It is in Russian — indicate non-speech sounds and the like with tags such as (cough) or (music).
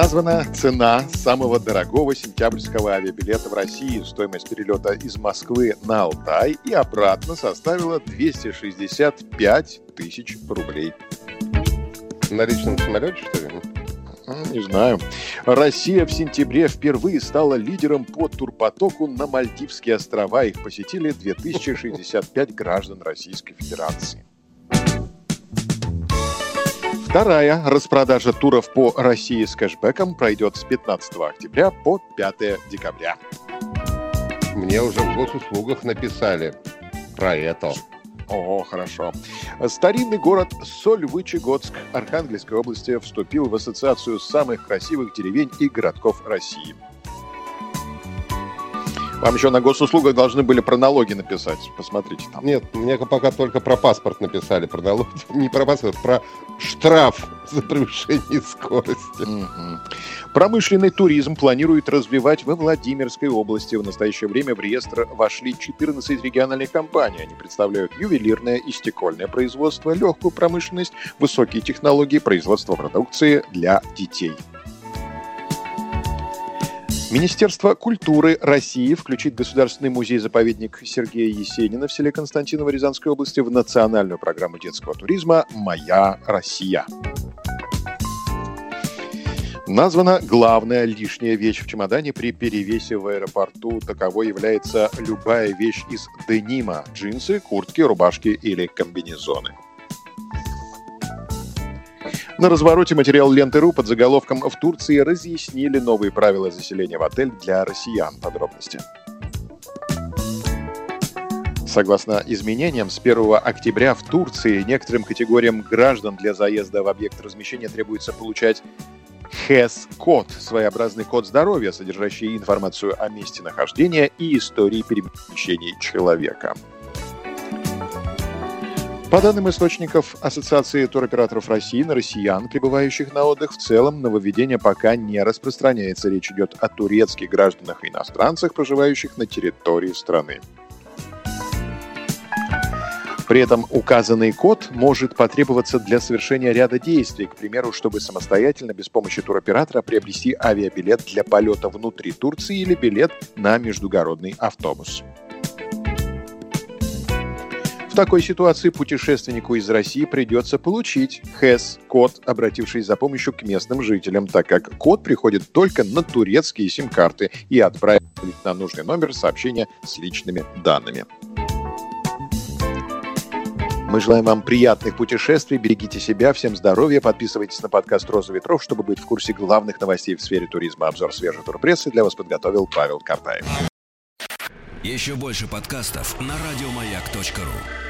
Названа цена самого дорогого сентябрьского авиабилета в России. Стоимость перелета из Москвы на Алтай и обратно составила 265 тысяч рублей. На личном самолете, что ли? Не знаю. Россия в сентябре впервые стала лидером по турпотоку на Мальдивские острова. Их посетили 2065 граждан Российской Федерации. Вторая распродажа туров по России с кэшбэком пройдет с 15 октября по 5 декабря. Мне уже в госуслугах написали про это. О, хорошо. Старинный город Сольвычегодск Архангельской области вступил в ассоциацию самых красивых деревень и городков России. Вам еще на госуслугах должны были про налоги написать. Посмотрите там. Нет, мне пока только про паспорт написали, про налоги. (laughs) Не про паспорт, про штраф за превышение скорости. Промышленный туризм планирует развивать во Владимирской области. В настоящее время в реестр вошли 14 региональных компаний. Они представляют ювелирное и стекольное производство, легкую промышленность, высокие технологии, производство продукции для детей. Министерство культуры России включит Государственный музей-заповедник Сергея Есенина в селе Константиново Рязанской области в национальную программу детского туризма «Моя Россия». Названа главная лишняя вещь в чемодане при перевесе в аэропорту. Таковой является любая вещь из денима – джинсы, куртки, рубашки или комбинезоны. На развороте материал ленты.ру под заголовком «В Турции разъяснили новые правила заселения в отель для россиян». Подробности. Согласно изменениям, с 1 октября в Турции некоторым категориям граждан для заезда в объект размещения требуется получать ХЭС-код – своеобразный код здоровья, содержащий информацию о месте нахождения и истории перемещений человека. По данным источников Ассоциации туроператоров России, на россиян, прибывающих на отдых, в целом нововведение пока не распространяется. Речь идет о турецких гражданах и иностранцах, проживающих на территории страны. При этом указанный код может потребоваться для совершения ряда действий, к примеру, чтобы самостоятельно, без помощи туроператора, приобрести авиабилет для полета внутри Турции или билет на междугородный автобус. Такой ситуации путешественнику из России придется получить ХЭС-код, обратившись за помощью к местным жителям, так как код приходит только на турецкие сим-карты и отправить на нужный номер сообщения с личными данными. Мы желаем вам приятных путешествий, берегите себя, всем здоровья, подписывайтесь на подкаст «Роза ветров», чтобы быть в курсе главных новостей в сфере туризма. Обзор свежей турпрессы для вас подготовил Павел Картаев. Еще больше подкастов на радиомаяк.ру.